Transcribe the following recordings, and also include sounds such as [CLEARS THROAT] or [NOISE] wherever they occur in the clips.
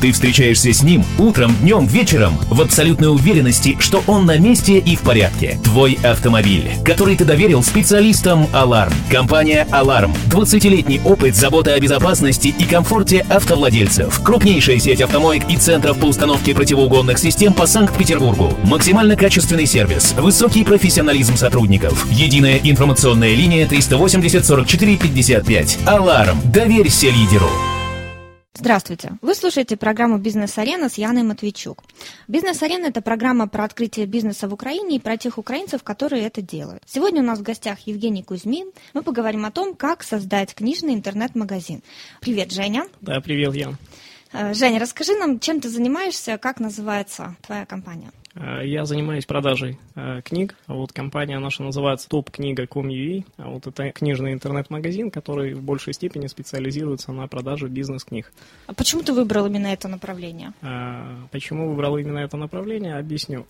Ты встречаешься с ним утром, днем, вечером в абсолютной уверенности, что он на месте и в порядке. Твой автомобиль, который ты доверил специалистам «Аларм». Компания «Аларм». 20-летний опыт, забота о безопасности и комфорте автовладельцев. Крупнейшая сеть автомоек и центров по установке противоугонных систем по Санкт-Петербургу. Максимально качественный сервис, высокий профессионализм сотрудников. Единая информационная линия 380 44 55. «Аларм». Доверься лидеру. Здравствуйте! Вы слушаете программу «Бизнес-арена» с Яной Матвейчук. «Бизнес-арена» – это программа про открытие бизнеса в Украине и про тех украинцев, которые это делают. Сегодня у нас в гостях Евгений Кузьмин. Мы поговорим о том, как создать книжный интернет-магазин. Привет, Женя. Да, привет, Ян. Э, Женя, расскажи нам, чем ты занимаешься, как называется твоя компания? Э, я занимаюсь продажей э, книг. Вот компания наша называется topkniga.com.ua. А вот это книжный интернет-магазин, который в большей степени специализируется на продаже бизнес-книг. А почему ты выбрал именно это направление? Э, почему выбрал именно это направление, объясню.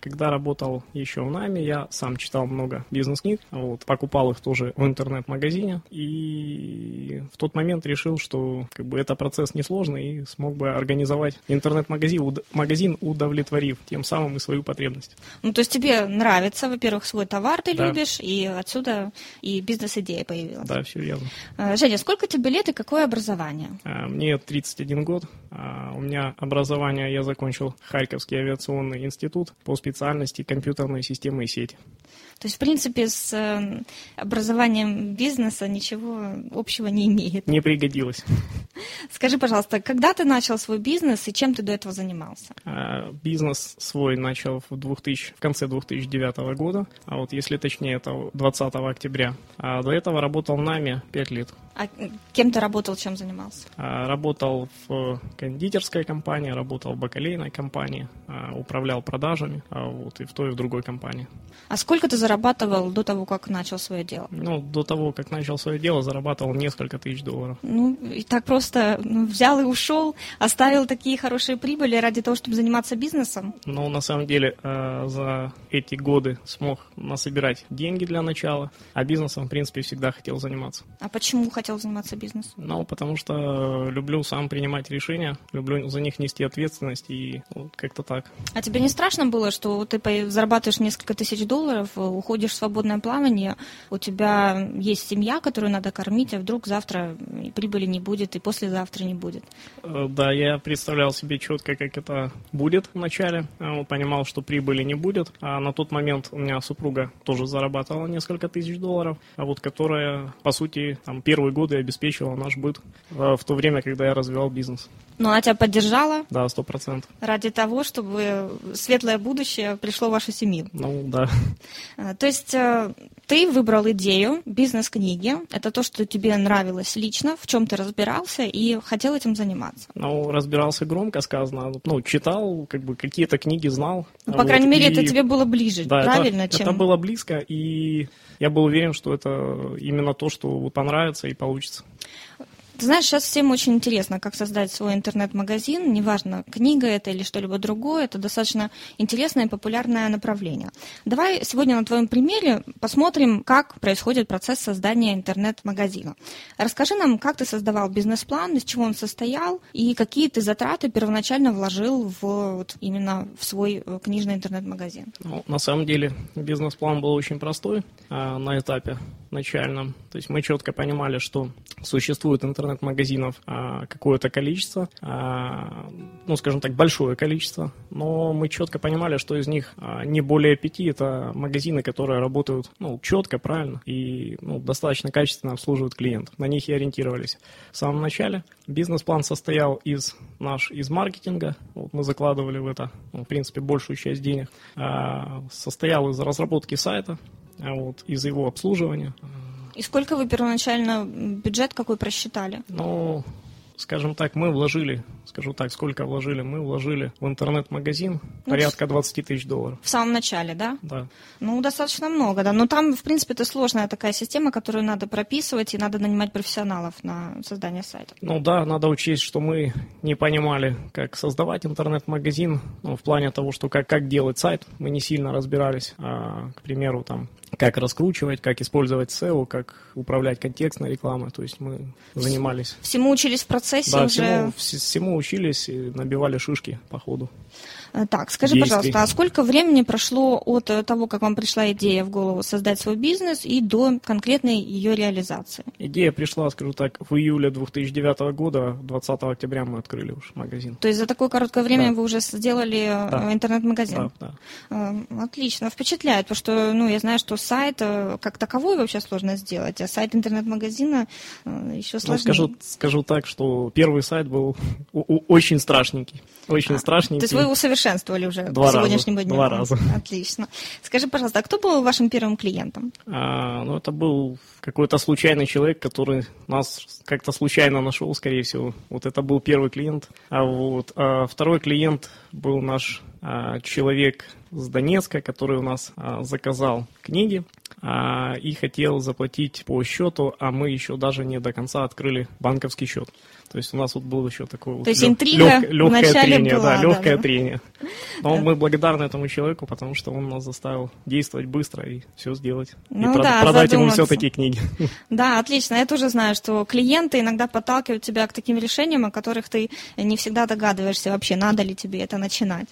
Когда работал еще в НАМИ, я сам читал много бизнес-книг, вот, покупал их тоже в интернет-магазине, и в тот момент решил, что как бы, это процесс несложный, и смог бы организовать интернет-магазин, уд- магазин, удовлетворив тем самым и свою потребность. Ну, то есть тебе нравится, во-первых, свой товар ты Да. любишь, и отсюда и бизнес-идея появилась. Да, все верно. Э, Женя, сколько тебе лет и какое образование? А, Мне 31 год. А, У меня образование, я закончил Харьковский авиационный институт по специальности компьютерные системы и сети. То есть, в принципе, с э, образованием бизнеса ничего общего не имеет. Не пригодилось. [LAUGHS] Скажи, пожалуйста, когда ты начал свой бизнес и чем ты до этого занимался? А, Бизнес свой начал в, 2000, в конце 2009 года, а вот если точнее, это 20 октября. А до этого работал НАМИ 5 лет. А кем ты работал, чем занимался? А, Работал в кондитерской компании, работал в бакалейной компании, а, управлял продажами, вот и в той, и в другой компании. А сколько ты зарабатывал до того, как начал свое дело? Ну, до того, как начал свое дело, зарабатывал несколько тысяч долларов. Ну, и так просто ну, взял и ушел, оставил такие хорошие прибыли ради того, чтобы заниматься бизнесом? Но на самом деле э, за эти годы смог насобирать деньги для начала, а бизнесом, в принципе, всегда хотел заниматься. А почему хотел заниматься бизнесом? Ну, потому что люблю сам принимать решения, люблю за них нести ответственность и вот как-то так. А тебе не страшно было, что ты зарабатываешь несколько тысяч долларов, уходишь в свободное плавание, у тебя есть семья, которую надо кормить, а вдруг завтра прибыли не будет, и послезавтра не будет? Э, Да, я представлял себе четко, как это будет вначале. Э, Понимал, что прибыли не будет. А на тот момент у меня супруга тоже зарабатывала несколько тысяч долларов, а вот которая, по сути, там, первые годы обеспечивала наш быт э, в то время, когда я развивал бизнес. Но она тебя поддержала Да, сто процентов. ради того, чтобы светлое будущее пришло в вашу семью. Ну, да. Э, То есть э, ты выбрал идею бизнес-книги. Это то, что тебе нравилось лично, в чем ты разбирался и хотел этим заниматься. Ну, разбирался громко сказано. Ну, читал, как бы какие-то книги знал. Ну, по Вот, крайней мере, и- это тебе было ближе, Да, это- правильно, это, чем... было близко, и я был уверен, что это именно то, что понравится и получится. Ты знаешь, сейчас всем очень интересно, как создать свой интернет-магазин. Неважно, книга это или что-либо другое, это достаточно интересное и популярное направление. Давай сегодня на твоем примере посмотрим, как происходит процесс создания интернет-магазина. Расскажи нам, как ты создавал бизнес-план, из чего он состоял, и какие ты затраты первоначально вложил в, вот, именно в свой э, книжный интернет-магазин. Ну, на самом деле бизнес-план был очень простой а, на этапе начальном. То есть мы четко понимали, что существует интернет-магазинов а, какое-то количество, а, ну, скажем так, большое количество, но мы четко понимали, что из них а, не более пяти это магазины, которые работают ну, четко, правильно и ну, достаточно качественно обслуживают клиентов. На них и ориентировались. В самом начале бизнес-план состоял из наш из маркетинга, вот мы закладывали в это, ну, в принципе, большую часть денег, состоял из разработки сайта, вот, из его обслуживания. И сколько вы первоначально бюджет какой просчитали? Ну, скажем так, мы вложили, скажу так, сколько вложили? Мы вложили в интернет-магазин порядка 20 тысяч долларов. В самом начале, да? Да. Ну, достаточно много, да. Но там, в принципе, это сложная такая система, которую надо прописывать, и надо нанимать профессионалов на создание сайта. Ну да, надо учесть, что мы не понимали, как создавать интернет-магазин, ну, в плане того, что как, как делать сайт, мы не сильно разбирались. А, к примеру, там, как раскручивать, как использовать SEO, как управлять контекстной рекламой, то есть мы занимались. Всему учились в процессе, да, уже... Всему, всему учились и набивали шишки по ходу. Э, так, скажи, действий. пожалуйста, а сколько времени прошло от э, того, как вам пришла идея в голову создать свой бизнес и до конкретной ее реализации? Идея пришла, скажу так, в июле 2009 года, 20 октября мы открыли уж магазин. То есть за такое короткое время Да. вы уже сделали э, Да. интернет-магазин? Да, да. Отлично, впечатляет, потому что, ну, я знаю, что сайт как таковой вообще сложно сделать, а сайт интернет-магазина еще Ну, сложнее. скажу, скажу так, что первый сайт был [LAUGHS] очень страшненький. Очень А, страшненький. То есть вы усовершенствовали уже Два к раза. сегодняшнему дню? Два раза. [LAUGHS] Отлично. Скажи, пожалуйста, а кто был вашим первым клиентом? А, ну, это был какой-то случайный человек, который нас как-то случайно нашел, скорее всего. Вот это был первый клиент. А вот а второй клиент был наш а, человек с Донецка, который у нас а, заказал книги а, и хотел заплатить по счету, а мы еще даже не до конца открыли банковский счет. То есть у нас вот был еще такой вот То есть лег- интрига лег- легкое трение, была, да, да, легкое да. трение. [LAUGHS] Но мы благодарны этому человеку, потому что он нас заставил действовать быстро и все сделать. Ну и да, продать ему задуматься. все-таки книги. [LAUGHS] Да, отлично. Я тоже знаю, что клиенты иногда подталкивают тебя к таким решениям, о которых ты не всегда догадываешься вообще, надо ли тебе это начинать.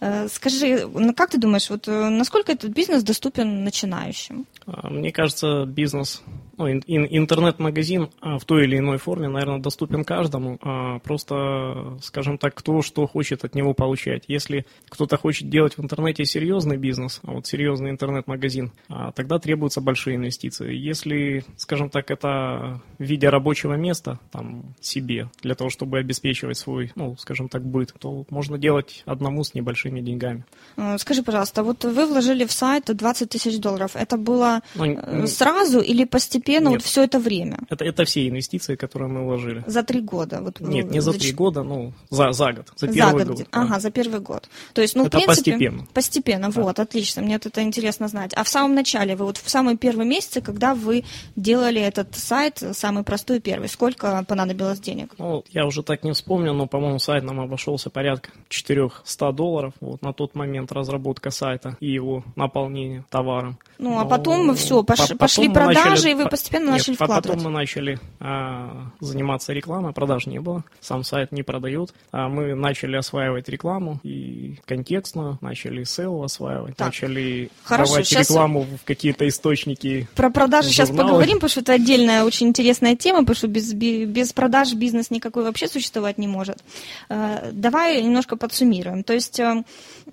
Э, Скажи, ну как ты думаешь, вот э, насколько этот бизнес доступен начинающим? А, Мне кажется, бизнес, ну, ин- ин- интернет-магазин а, в той или иной форме, наверное, доступен каждому. А, Просто, скажем так, кто что хочет от него получать. Если кто-то хочет делать в интернете серьезный бизнес, а вот серьезный интернет-магазин, тогда требуются большие инвестиции. Если, скажем так, это в виде рабочего места, там, себе, для того, чтобы обеспечивать свой, ну, скажем так, быт, то можно делать одному с небольшими деньгами. Э, Скажи, пожалуйста, вот вы вложили в сайт 20 тысяч долларов. Это было Ну, э, сразу или постепенно Нет. вот все это время? Это, это все инвестиции, которые мы вложили. За три года? Вот, Нет, вы- не за за три года, ну, за, за год, за За первый год. год. Ага, да. за первый год. То есть, ну, Это в принципе, постепенно. Постепенно, Да. вот, отлично. Мне вот это интересно знать. А в самом начале, вы вот в самые первые месяцы, когда вы делали этот сайт, самый простой первый, сколько понадобилось денег? Ну, я уже так не вспомню, но, по-моему, сайт нам обошелся порядка 400 долларов. Вот на тот момент разработка сайта и его наполнение товаром. Ну, а Ну, потом все, по- потом пошли мы продажи, начали- и вы постепенно Нет, начали вкладывать. Потом мы начали а, заниматься рекламой, продаж не было, сам сайт не продает. А мы начали осваивать рекламу и контекстную, начали SEO осваивать, Так, начали хорошо, давать рекламу в какие-то источники Про продажи сейчас журналы. поговорим, потому что это отдельная очень интересная тема, потому что без, без продаж бизнес никакой вообще существовать не может. Э, Давай немножко подсуммируем. То есть э,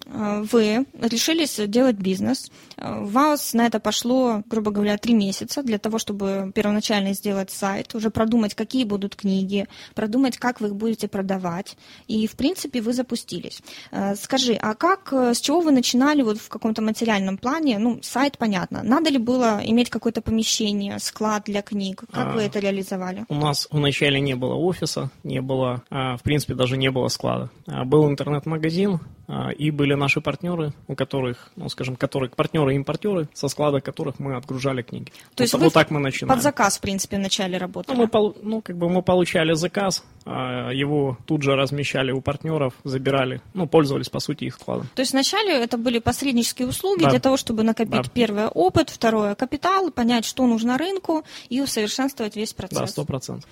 вы решились делать бизнес, Э, у вас на это пошло, грубо говоря, три месяца для того, чтобы первоначально сделать сайт, уже продумать, какие будут книги, продумать, как вы их будете продавать, и, в принципе, вы запустились. Э, Скажи, а как, э, с чего вы начинали вот в каком-то материальном плане? Ну, сайт, понятно. Надо ли было иметь какое-то помещение, склад для книг? Как А. вы это реализовали? У нас вначале не было офиса, не было, а, в принципе, даже не было склада. А, Был интернет-магазин, и были наши партнеры, у которых, ну, скажем, которые партнеры и импортеры, со склада которых мы отгружали книги. То есть вот, вы вот так мы начинали. Под заказ, в принципе, вначале Ну, работали? мы, пол- ну, как бы мы получали заказ, а, его тут же размещали у партнеров, забирали, ну, пользовались, по сути, их складом. То есть вначале это были посреднические услуги Да. для того, чтобы накопить Да. первое опыт, второе капитал, понять, что нужно рынку и усовершенствовать весь процесс. Да, сто процентов.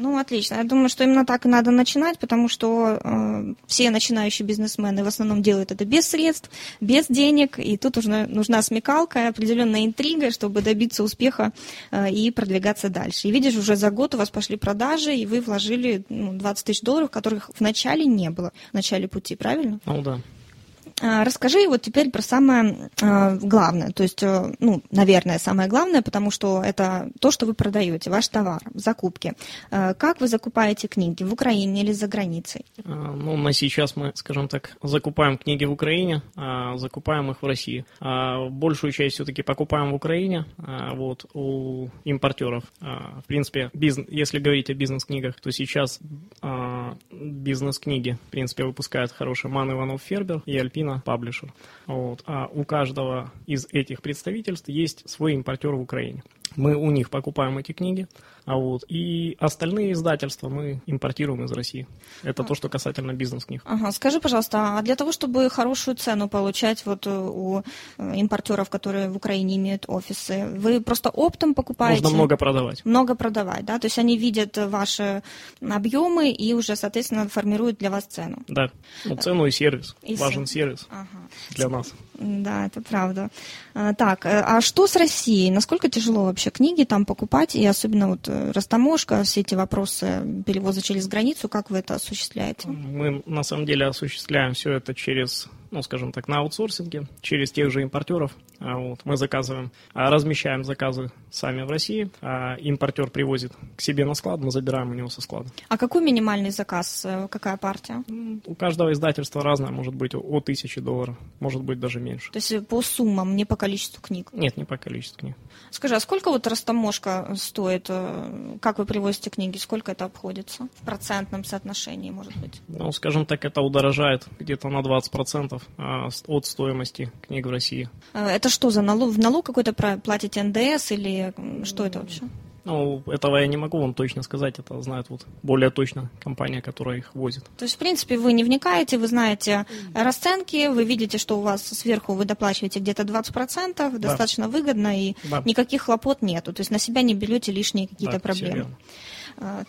Ну, отлично. Я думаю, что именно так и надо начинать, потому что э, все начинающие бизнесмены в основном делают это без средств, без денег, и тут нужна, нужна смекалка, определенная интрига, чтобы добиться успеха э, и продвигаться дальше. И видишь, уже за год у вас пошли продажи, и вы вложили ну, 20 тысяч долларов, которых в начале не было, в начале пути, правильно? Ну, да. А, Расскажи вот теперь про самое э, главное, то есть, э, ну, наверное, самое главное, потому что это то, что вы продаете, ваш товар, закупки. Э, Как вы закупаете книги, в Украине или за границей? А, Ну, на сейчас мы, скажем так, закупаем книги в Украине, а закупаем их в России. А большую часть все-таки покупаем в Украине, а вот, у импортеров. А, В принципе, бизнес, если говорить о бизнес-книгах, то сейчас а, бизнес-книги, в принципе, выпускают хорошие Ман Иванов Фербер и Альпина Паблишер. Вот. А у каждого из этих представительств есть свой импортер в Украине. Мы у них покупаем эти книги, а вот и остальные издательства мы импортируем из России. Это то, что касательно бизнес-книг. Ага, скажи, пожалуйста, а для того, чтобы хорошую цену получать вот э, у э, импортеров, которые в Украине имеют офисы, вы просто оптом покупаете? Нужно много продавать. Много продавать, да? То есть они видят ваши объемы и уже, соответственно, формируют для вас цену. Да, ну, цену и сервис. И Важен сервис ага. для нас. Да, это правда. А, так, э, а что с Россией? Насколько тяжело вообще книги там покупать? И особенно вот растаможка, все эти вопросы перевоза через границу, как вы это осуществляете? Мы на самом деле осуществляем все это через ну, скажем так, на аутсорсинге через тех же импортеров. А вот, мы заказываем, а, размещаем заказы сами в России, а импортер привозит к себе на склад, мы забираем у него со склада. А какой минимальный заказ, э, какая партия? У каждого издательства разное, может быть от тысячи долларов, может быть даже меньше. То есть по суммам, не по количеству книг? Нет, не по количеству книг. Скажи, а сколько вот растаможка стоит, э, как вы привозите книги, сколько это обходится в процентном соотношении, может быть? Ну, скажем так, это удорожает где-то на 20% процентов от стоимости книг в России. А, это что за налог? В налог какой-то платите НДС или что это вообще? Ну, этого я не могу вам точно сказать, это знает вот более точно компания, которая их возит. То есть, в принципе, вы не вникаете, вы знаете расценки, вы видите, что у вас сверху вы доплачиваете где-то 20%, да. достаточно выгодно, и да. никаких хлопот нету, то есть на себя не берете лишние какие-то да, проблемы. А,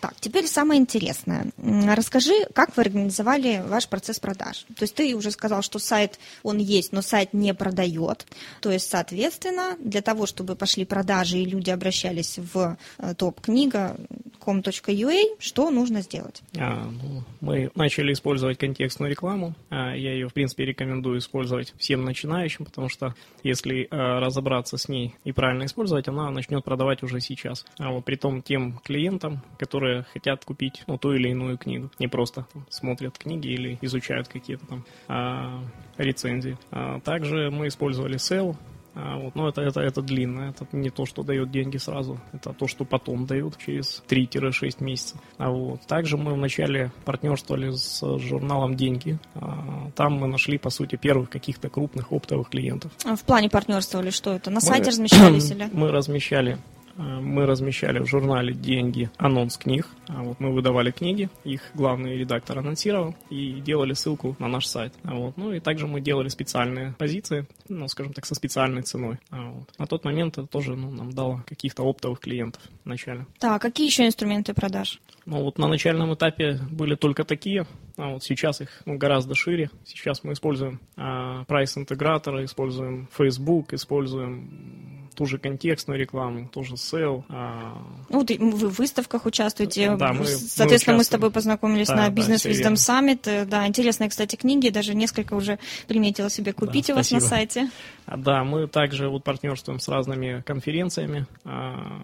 так, теперь самое интересное. Расскажи, как вы организовали ваш процесс продаж? То есть ты уже сказал, что сайт, он есть, но сайт не продает. То есть, соответственно, для того, чтобы пошли продажи и люди обращались в э, топ-книга com.ua, что нужно сделать? А, ну, мы начали использовать контекстную рекламу. А, я ее, в принципе, рекомендую использовать всем начинающим, потому что если а, разобраться с ней и правильно использовать, она начнет продавать уже сейчас. А вот при том тем клиентам, которые хотят купить ну, ту или иную книгу. Не просто там, смотрят книги или изучают какие-то там а, рецензии. А также мы использовали SEO, а, вот, но это, это, это длинно, это не то, что дает деньги сразу, это то, что потом дают через 3-6 месяцев. А вот. Также мы вначале партнерствовали с журналом «Деньги». А, там мы нашли, по сути, первых каких-то крупных оптовых клиентов. А в плане партнерствовали что это? На мы, сайте размещались [CLEARS THROAT] или? Мы размещали мы размещали в журнале «Деньги» анонс книг. А вот мы выдавали книги, их главный редактор анонсировал и делали ссылку на наш сайт. А вот. Ну и также мы делали специальные позиции, ну, скажем так, со специальной ценой. А вот. На тот момент это тоже ну, нам дало каких-то оптовых клиентов вначале. Так, какие еще инструменты продаж? Ну вот на начальном этапе были только такие, а вот сейчас их ну, гораздо шире. Сейчас мы используем а, прайс-интеграторы, используем Facebook, используем ту же контекстную рекламу, тоже SEO. А... Ну, вы в выставках участвуете. Да, мы, Соответственно, мы, мы с тобой познакомились да, на Business да, Wisdom Summit. Да, интересные, кстати, книги. Даже несколько уже приметила себе купить да, у вас спасибо. на сайте. А, да, мы также вот партнерствуем с разными конференциями, а,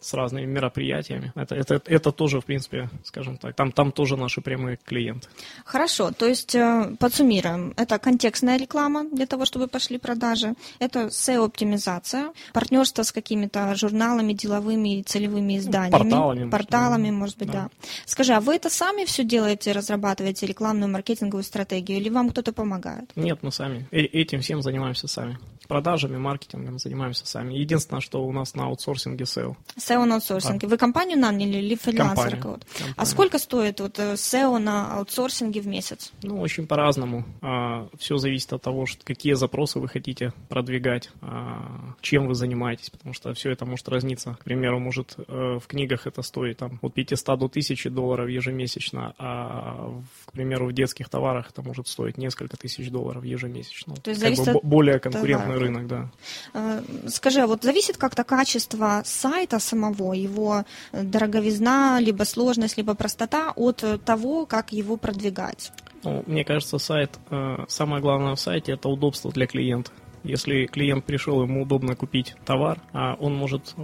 с разными мероприятиями. Это, это, это тоже, в принципе, скажем так, там, там тоже наши прямые клиенты. Хорошо, то есть э, подсуммируем. Это контекстная реклама для того, чтобы пошли продажи. Это SEO-оптимизация, партнерство с какими-то журналами, деловыми и целевыми изданиями. Порталами. Порталами, может быть, да. да. Скажи, а вы это сами все делаете, разрабатываете рекламную маркетинговую стратегию, или вам кто-то помогает? Нет, мы сами. Э этим всем занимаемся сами продажами, маркетингом занимаемся сами. Единственное, что у нас на аутсорсинге SEO. SEO на аутсорсинге. Да. Вы компанию наняли или фрилансера кого-то? А сколько стоит вот SEO э, на аутсорсинге в месяц? Ну, очень по-разному. А, все зависит от того, какие запросы вы хотите продвигать, а, чем вы занимаетесь, потому что все это может разниться. К примеру, может э, в книгах это стоит там, от 500 до 1000 долларов ежемесячно, а, к примеру, в детских товарах это может стоить несколько тысяч долларов ежемесячно. То есть зависит от более конкурентный рынок, да. Э, скажи, а вот зависит как-то качество сайта самого, его дороговизна, либо сложность, либо простота от того, как его продвигать? Ну, мне кажется, сайт, э, самое главное в сайте – это удобство для клиента. Если клиент пришел, ему удобно купить товар, а он может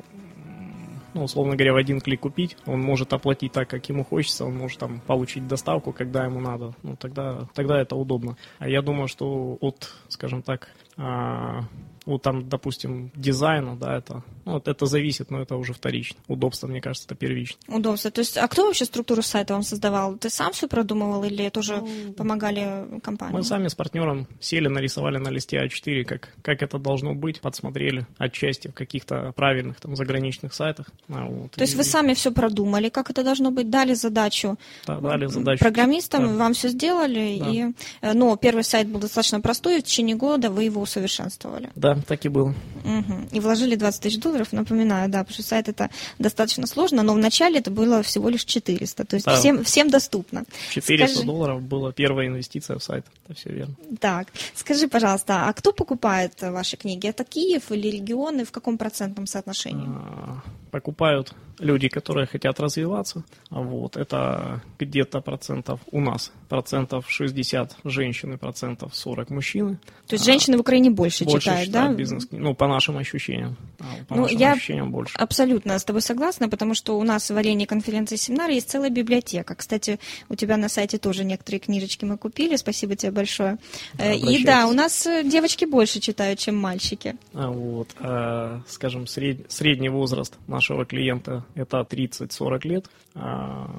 ну, условно говоря, в один клик купить, он может оплатить так, как ему хочется, он может там получить доставку, когда ему надо, ну, тогда, тогда это удобно. А я думаю, что от, скажем так, а, вот там, допустим, дизайна, да, это, ну, вот это зависит, но это уже вторично. Удобство, мне кажется, это первично. Удобство. То есть, а кто вообще структуру сайта вам создавал? Ты сам все продумывал или тоже ну, помогали компании? Мы сами с партнером сели, нарисовали на листе А4, как, как это должно быть, подсмотрели отчасти в каких-то правильных там заграничных сайтах. А, вот, То и, есть вы сами все продумали, как это должно быть, дали задачу, да, дали задачу программистам, да. вам все сделали, да. и, э, но первый сайт был достаточно простой, и в течение года вы его усовершенствовали. Да, так и было. Угу. И вложили 20 тысяч долларов, напоминаю, да, потому что сайт это достаточно сложно, но вначале это было всего лишь 400, то есть да. всем, всем доступно. 400 Скажи... долларов была первая инвестиция в сайт, это все верно. Так, скажи, пожалуйста, а кто покупает ваши книги? Это Киев или регионы, в каком процентном соотношении? А, покупают люди, которые хотят развиваться. Вот, это где-то процентов у нас, процентов 60 женщины, процентов 40 мужчины. То есть женщины в Украине больше, больше читают, читают да? бизнес Ну, по нашим ощущениям. А, по ну, нашим я ощущениям больше. абсолютно с тобой согласна, потому что у нас в Олене конференции семинар есть целая библиотека. Кстати, у тебя на сайте тоже некоторые книжечки мы купили, спасибо тебе большое. Да, э, И да, у нас э, девочки больше читают, чем мальчики. А, вот, а, скажем, сред... средний возраст нашего клиента это 30-40 лет. А,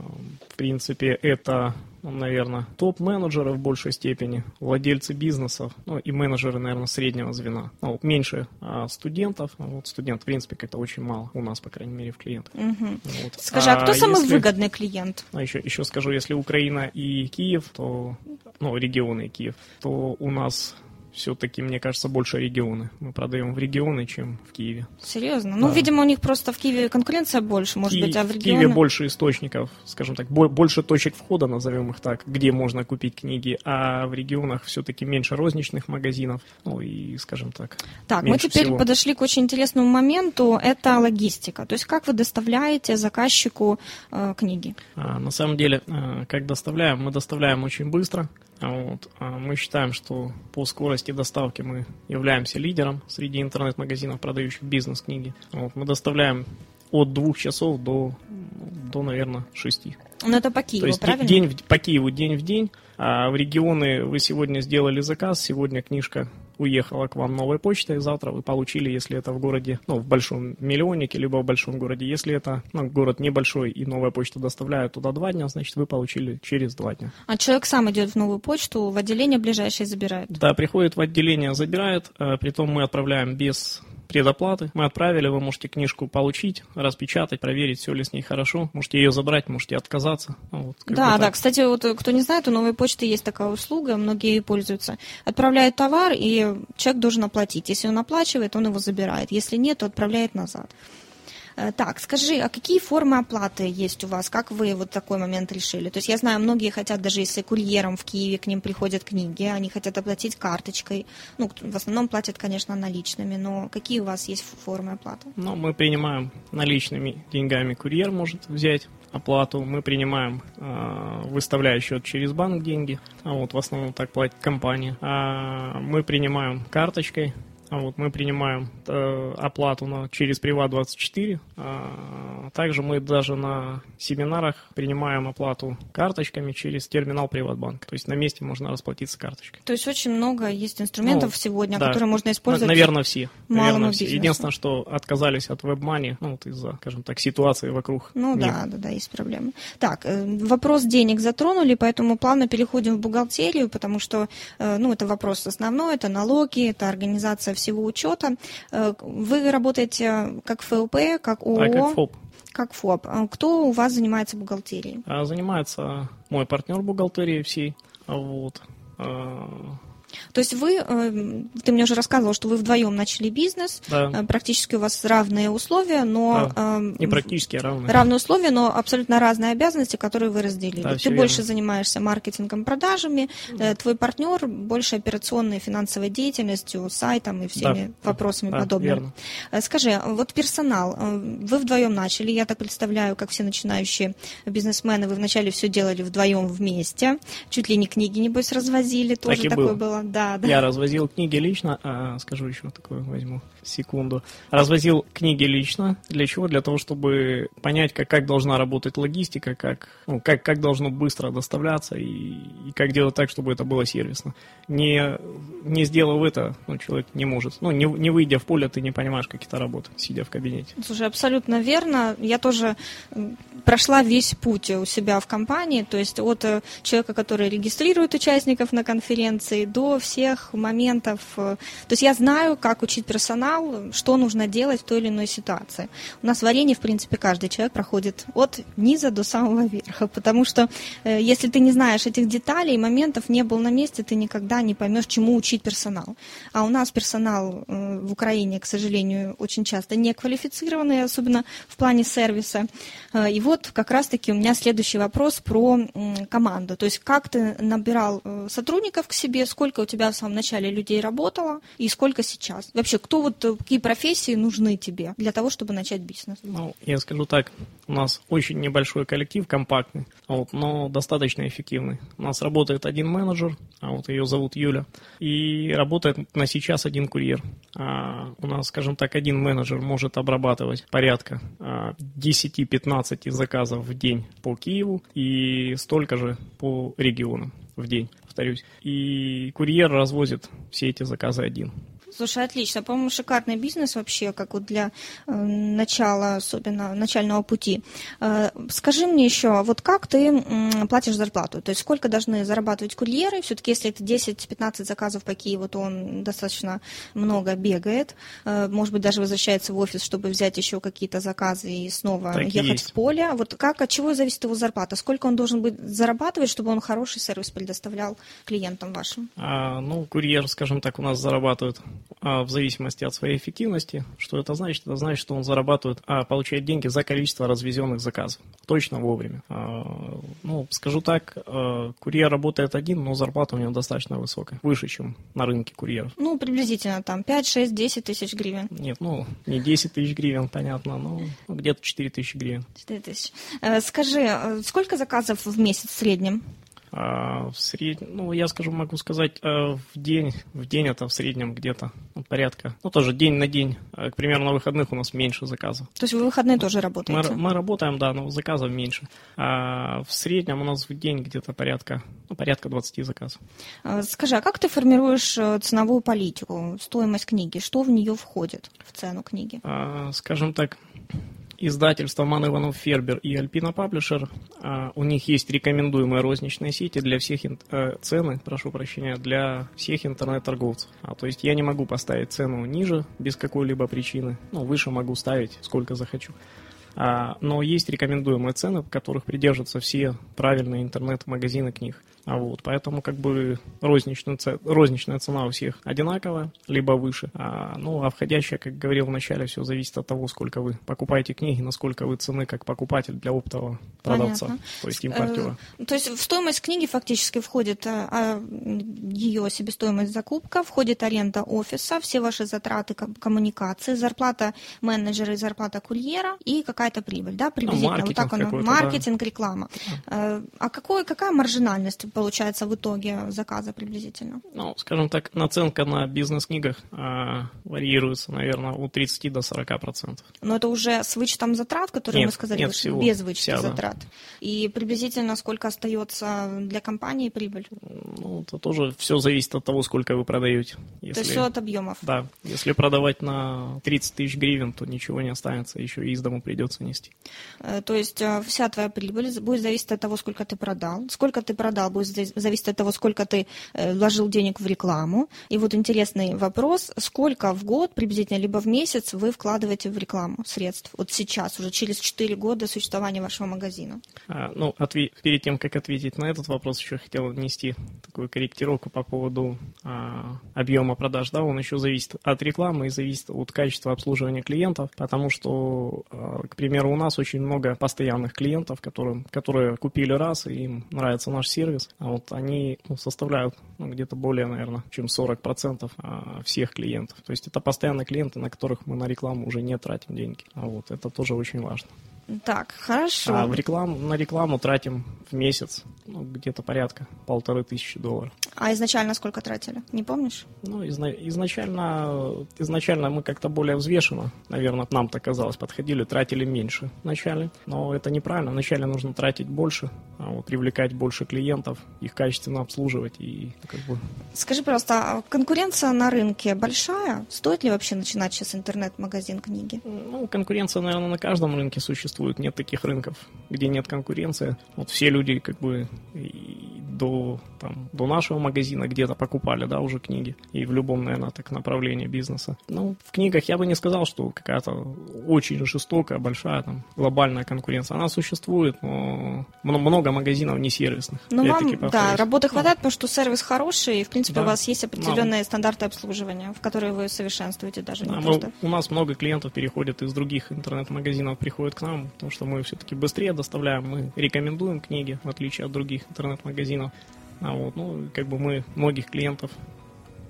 в принципе, это, ну, наверное, топ-менеджеры в большей степени, владельцы бизнесов, ну и менеджеры, наверное, среднего звена. Ну, вот меньше а, студентов. А вот студент, в принципе, это очень мало у нас, по крайней мере, в клиентах. Угу. Вот. Скажи, а, а кто самый если, выгодный клиент? А еще, еще скажу, если Украина и Киев, то, ну, регионы и Киев, то у нас все-таки, мне кажется, больше регионы. Мы продаем в регионы, чем в Киеве. Серьезно? Ну, да. Видимо, у них просто в Киеве конкуренция больше, может Ки- быть, а в регионах... В Киеве больше источников, скажем так, больше точек входа, назовем их так, где можно купить книги, а в регионах все-таки меньше розничных магазинов, ну и, скажем так, Так, мы теперь всего. подошли к очень интересному моменту, это логистика. То есть как вы доставляете заказчику э, книги? А, на самом деле, э, как доставляем? Мы доставляем очень быстро. Вот. А мы считаем, что по скорости доставки мы являемся лидером среди интернет-магазинов, продающих бизнес-книги. Вот. Мы доставляем от двух часов до, до наверное, шести. Но это по Киеву, То есть правильно? День, по Киеву день в день. А в регионы вы сегодня сделали заказ, сегодня книжка уехала к вам новой почтой, завтра вы получили, если это в городе, ну, в большом миллионнике, либо в большом городе. Если это ну, город небольшой и новая почта доставляет туда два дня, значит, вы получили через два дня. А человек сам идет в новую почту, в отделение ближайшее забирает? Да, приходит в отделение, забирает, а, притом мы отправляем без предоплаты. Мы отправили, вы можете книжку получить, распечатать, проверить, все ли с ней хорошо. Можете ее забрать, можете отказаться. Ну, вот, да, да. Кстати, вот кто не знает, у новой почты есть такая услуга, многие ей пользуются. Отправляют товар, и человек должен оплатить. Если он оплачивает, он его забирает. Если нет, то отправляет назад. Э, так, скажи, а какие формы оплаты есть у вас? Как вы вот такой момент решили? То есть я знаю, многие хотят, даже если курьером в Киеве к ним приходят книги, они хотят оплатить карточкой. Ну, в основном платят, конечно, наличными, но какие у вас есть формы оплаты? Ну, мы принимаем наличными деньгами, курьер может взять оплату, мы принимаем, э, выставляя счет через банк деньги, а вот в основном так платит компания. А мы принимаем карточкой, вот мы принимаем э, оплату на, через Приват24. А, также мы даже на семинарах принимаем оплату карточками через терминал Приватбанк. То есть на месте можно расплатиться карточкой. То есть очень много есть инструментов ну, сегодня, да. которые можно использовать. Наверное, все. Наверное, все. Единственное, что отказались от WebMoney, ну, вот из-за, скажем так, ситуации вокруг. Ну них. да, да, да, есть проблемы. Так, э, вопрос денег затронули, поэтому плавно переходим в бухгалтерию, потому что, э, ну, это вопрос основной, это налоги, это организация всего учета. Э, вы работаете как ФОП, как ООО? А, как ФОП. Как ФОП. А кто у вас занимается бухгалтерией? А, занимается мой партнер бухгалтерии всей. Вот. То есть вы, э, ты мне уже рассказывал, что вы вдвоем начали бизнес, да. Э, практически у вас равные условия, но... Да. Не практически, а равные. Равные условия, но абсолютно разные обязанности, которые вы разделили. Да, ты больше верно. занимаешься маркетингом, продажами, да. твой партнер больше операционной финансовой деятельностью, сайтом и всеми да. вопросами да, подобными. Верно. Скажи, вот персонал, вы вдвоем начали, я так представляю, как все начинающие бизнесмены, вы вначале все делали вдвоем вместе, чуть ли не книги, небось, развозили, тоже так такое было. было. Да, да. Я развозил книги лично, а скажу еще такое возьму секунду. Развозил книги лично. Для чего? Для того, чтобы понять, как, как должна работать логистика, как, ну, как, как должно быстро доставляться и, и как делать так, чтобы это было сервисно. Не, не сделав это, ну, человек не может. Ну, не, не выйдя в поле, ты не понимаешь, как это работает, сидя в кабинете. Слушай, абсолютно верно. Я тоже прошла весь путь у себя в компании, то есть от э, человека, который регистрирует участников на конференции, до всех моментов. Э, то есть я знаю, как учить персонал, что нужно делать в той или иной ситуации. У нас в арене, в принципе, каждый человек проходит от низа до самого верха, потому что э, если ты не знаешь этих деталей, моментов, не был на месте, ты никогда не поймешь, чему учить персонал. А у нас персонал в Украине, к сожалению, очень часто не квалифицированный, особенно в плане сервиса. И вот как раз-таки у меня следующий вопрос про команду. То есть как ты набирал э, сотрудников к себе, сколько у тебя в самом начале людей работало и сколько сейчас? Вообще, кто вот, какие профессии нужны тебе для того, чтобы начать бизнес? Ну, я скажу так, у нас очень небольшой коллектив, компактный, вот, но достаточно эффективный. У нас работает один менеджер, а вот ее зовут Юля, и работает на сейчас один курьер. А у нас, скажем так, один менеджер может обрабатывать порядка 10-15 а, заказов в день по Киеву и столько же по регионам в день, повторюсь. И курьер развозит все эти заказы один. Слушай, отлично. По-моему, шикарный бизнес вообще, как вот для э, начала, особенно начального пути. Э, скажи мне еще, вот как ты э, платишь зарплату? То есть сколько должны зарабатывать курьеры? Все-таки если это 10-15 заказов по Киеву, то он достаточно много бегает. Э, может быть, даже возвращается в офис, чтобы взять еще какие-то заказы и снова так ехать есть. в поле. Вот как, от чего зависит его зарплата? Сколько он должен быть зарабатывать, чтобы он хороший сервис предоставлял клиентам вашим? А, ну, курьер, скажем так, у нас зарабатывает а, в зависимости от своей эффективности. Что это значит? Это значит, что он зарабатывает, а, получает деньги за количество развезенных заказов. Точно вовремя. А, ну, скажу так, а, курьер работает один, но зарплата у него достаточно высокая. Выше, чем на рынке курьеров. Ну, приблизительно там 5, 6, 10 тысяч гривен. Нет, ну, не 10 тысяч гривен, понятно, но где-то 4 тысячи гривен. 4 тысячи. Э, скажи, э, сколько заказов в месяц в среднем? А в среднем, ну, я скажу, могу сказать, э, в день, в день это в среднем где-то ну, порядка, ну, тоже день на день. Э, к примеру, на выходных у нас меньше заказов. То есть вы в выходные тоже работаете? Мы, мы работаем, да, но заказов меньше. А в среднем у нас в день где-то порядка, ну, порядка 20 заказов. А, скажи, а как ты формируешь э, ценовую политику, стоимость книги? Что в нее входит, в цену книги? А, скажем так, издательства Ман Иванов Фербер и Альпина Паблишер. А, у них есть рекомендуемые розничные сети для всех э, цены, прошу прощения, для всех интернет-торговцев. А, то есть я не могу поставить цену ниже без какой-либо причины, ну, выше могу ставить сколько захочу. А, но есть рекомендуемые цены, которых придерживаются все правильные интернет-магазины книг. А вот, поэтому как бы розничная, розничная цена у всех одинаковая, либо выше. А, ну, а входящая, как говорил вначале, все зависит от того, сколько вы покупаете книги, насколько вы цены как покупатель для оптового продавца, Понятно. то есть импортера. Э, то есть в стоимость книги фактически входит а, а, ее себестоимость закупка, входит аренда офиса, все ваши затраты коммуникации, зарплата менеджера и зарплата курьера и какая-то прибыль, да, приблизительно. Ну, вот так оно. Маркетинг, да. реклама. Да. А какой, какая маржинальность получается в итоге заказа приблизительно? Ну, скажем так, наценка на бизнес-книгах а, варьируется, наверное, от 30 до 40 процентов. Но это уже с вычетом затрат, которые нет, мы сказали, нет, всего, без вычета вся, затрат. Да. И приблизительно сколько остается для компании прибыль? Ну, это тоже все зависит от того, сколько вы продаете. Если, то есть все от объемов? Да. Если продавать на 30 тысяч гривен, то ничего не останется, еще и из дому придется нести. Э, то есть э, вся твоя прибыль будет зависеть от того, сколько ты продал. Сколько ты продал, будет зависит от того, сколько ты э, вложил денег в рекламу. И вот интересный вопрос, сколько в год приблизительно, либо в месяц вы вкладываете в рекламу средств? Вот сейчас, уже через 4 года существования вашего магазина. А, ну, отве- перед тем, как ответить на этот вопрос, еще хотел внести такую корректировку по поводу а, объема продаж. Да, он еще зависит от рекламы и зависит от качества обслуживания клиентов, потому что, а, к примеру, у нас очень много постоянных клиентов, которые, которые купили раз, и им нравится наш сервис, а вот они ну, составляют ну, где-то более, наверное, чем 40% а, всех клиентов. То есть это постоянные клиенты, на которых мы на рекламу уже не тратим деньги. А вот это тоже очень важно. Так, хорошо. А в рекламу, на рекламу тратим в месяц ну, где-то порядка полторы тысячи долларов. А изначально сколько тратили? Не помнишь? Ну, изна- изначально, изначально мы как-то более взвешенно, наверное, нам так казалось, подходили, тратили меньше вначале. Но это неправильно. Вначале нужно тратить больше, а вот, привлекать больше клиентов, их качественно обслуживать и как бы... Скажи, пожалуйста, а конкуренция на рынке большая? Стоит ли вообще начинать сейчас интернет-магазин книги? Ну, конкуренция, наверное, на каждом рынке существует. Нет таких рынков, где нет конкуренции. Вот все люди как бы до, там, до нашего магазина где-то покупали, да, уже книги. И в любом, наверное, так направлении бизнеса. Ну, в книгах я бы не сказал, что какая-то очень жестокая, большая, там, глобальная конкуренция. Она существует, но много магазинов не сервисных. Ну, вам, да, работы хватает, потому что сервис хороший, и, в принципе, да. у вас есть определенные нам... стандарты обслуживания, в которые вы совершенствуете даже. Да, мы, просто... У нас много клиентов переходят из других интернет-магазинов, приходят к нам, потому что мы все-таки быстрее доставляем, мы рекомендуем книги, в отличие от других интернет-магазинов. А вот, ну, как бы мы многих клиентов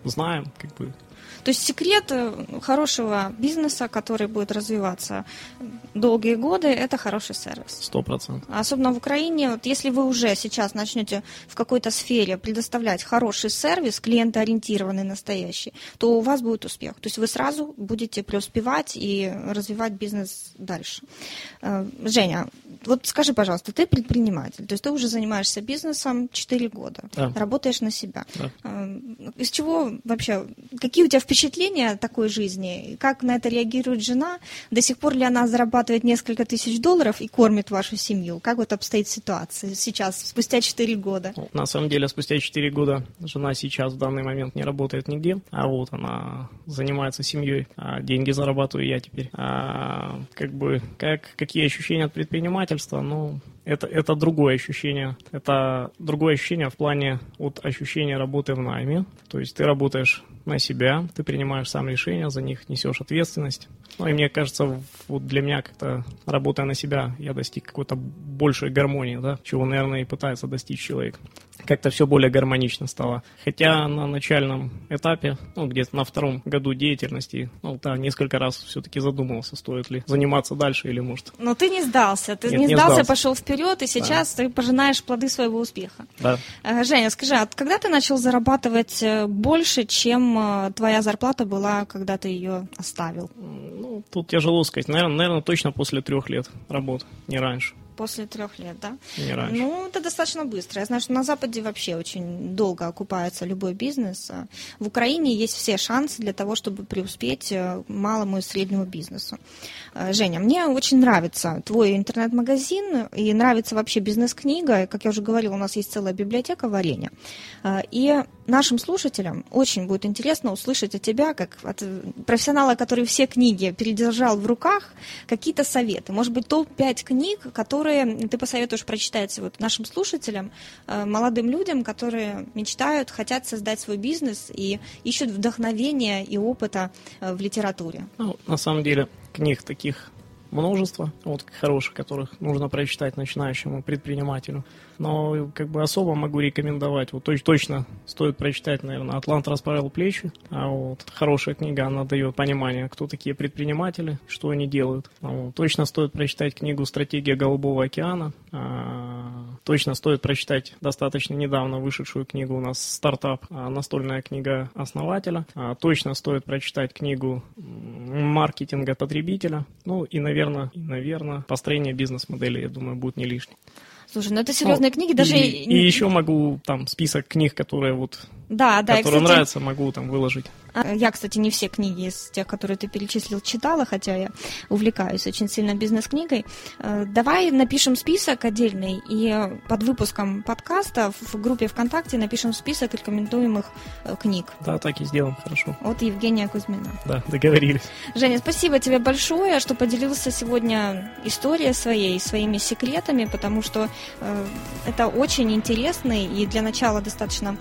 знаем, как бы то есть секрет э, хорошего бизнеса, который будет развиваться долгие годы, это хороший сервис. Сто процентов. Особенно в Украине, вот если вы уже сейчас начнете в какой-то сфере предоставлять хороший сервис, клиентоориентированный, настоящий, то у вас будет успех. То есть вы сразу будете преуспевать и развивать бизнес дальше. Э, Женя, вот скажи, пожалуйста, ты предприниматель, то есть ты уже занимаешься бизнесом 4 года, да. работаешь на себя. Да. Э, из чего вообще, какие у тебя впечатления от такой жизни? Как на это реагирует жена? До сих пор ли она зарабатывает несколько тысяч долларов и кормит вашу семью? Как вот обстоит ситуация сейчас, спустя 4 года? Ну, на самом деле, спустя 4 года жена сейчас в данный момент не работает нигде, а вот она занимается семьей, а деньги зарабатываю я теперь. А, как бы, как, какие ощущения от предпринимательства? Ну, это, это другое ощущение. Это другое ощущение в плане от ощущения работы в найме. То есть ты работаешь на себя, ты принимаешь сам решения, за них несешь ответственность. Ну и мне кажется, вот для меня как-то работая на себя, я достиг какой-то большей гармонии, да, чего, наверное, и пытается достичь человек. Как-то все более гармонично стало. Хотя на начальном этапе, ну, где-то на втором году деятельности, ну, да, несколько раз все-таки задумывался, стоит ли заниматься дальше или может. Но ты не сдался, ты Нет, не, не сдался, сдался, пошел вперед, и сейчас да. ты пожинаешь плоды своего успеха. Да. Э, Женя, скажи, а когда ты начал зарабатывать э, больше, чем э, твоя зарплата была, когда ты ее оставил? Ну, тут тяжело сказать. Наверное, наверное точно после трех лет работы, не раньше. После трех лет, да? Не раньше. Ну, это достаточно быстро. Я знаю, что на Западе вообще очень долго окупается любой бизнес. В Украине есть все шансы для того, чтобы преуспеть э, малому и среднему бизнесу. Э, Женя, мне очень нравится твой интернет-магазин и нравится вообще бизнес-книга. Как я уже говорила, у нас есть целая библиотека варенья. Э, и нашим слушателям очень будет интересно услышать от тебя, как от профессионала, который все книги передержал в руках, какие-то советы. Может быть, топ-5 книг, которые ты посоветуешь прочитать вот нашим слушателям, э, молодым людям, которые мечтают, хотят создать свой бизнес и ищут вдохновения и опыта в литературе. Ну, на самом деле, книг таких множество, вот хороших, которых нужно прочитать начинающему предпринимателю но как бы особо могу рекомендовать. Вот точ, точно стоит прочитать, наверное, «Атлант расправил плечи». А вот хорошая книга, она дает понимание, кто такие предприниматели, что они делают. А вот, точно стоит прочитать книгу «Стратегия Голубого океана». А, точно стоит прочитать достаточно недавно вышедшую книгу у нас «Стартап», а, настольная книга основателя. А, точно стоит прочитать книгу маркетинга потребителя. Ну и, наверное, и, наверное, построение бизнес-модели, я думаю, будет не лишним. Слушай, ну это серьезные ну, книги, даже... И, и еще могу там список книг, которые вот... Да, да, которые кстати... нравятся, могу там выложить. А, я, кстати, не все книги из тех, которые ты перечислил, читала, хотя я увлекаюсь очень сильно бизнес-книгой. Э, давай напишем список отдельный, и под выпуском подкаста в группе ВКонтакте напишем список рекомендуемых э, книг. Да, так и сделаем, хорошо. От Евгения Кузьмина. Да, договорились. Женя, спасибо тебе большое, что поделился сегодня историей своей, своими секретами, потому что э, это очень интересный и для начала достаточно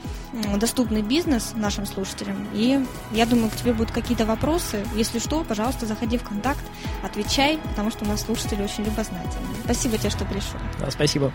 доступный бизнес нашим слушателям. И я думаю, к тебе будут какие-то вопросы. Если что, пожалуйста, заходи в контакт, отвечай, потому что у нас слушатели очень любознательные. Спасибо тебе, что пришел. Да, спасибо.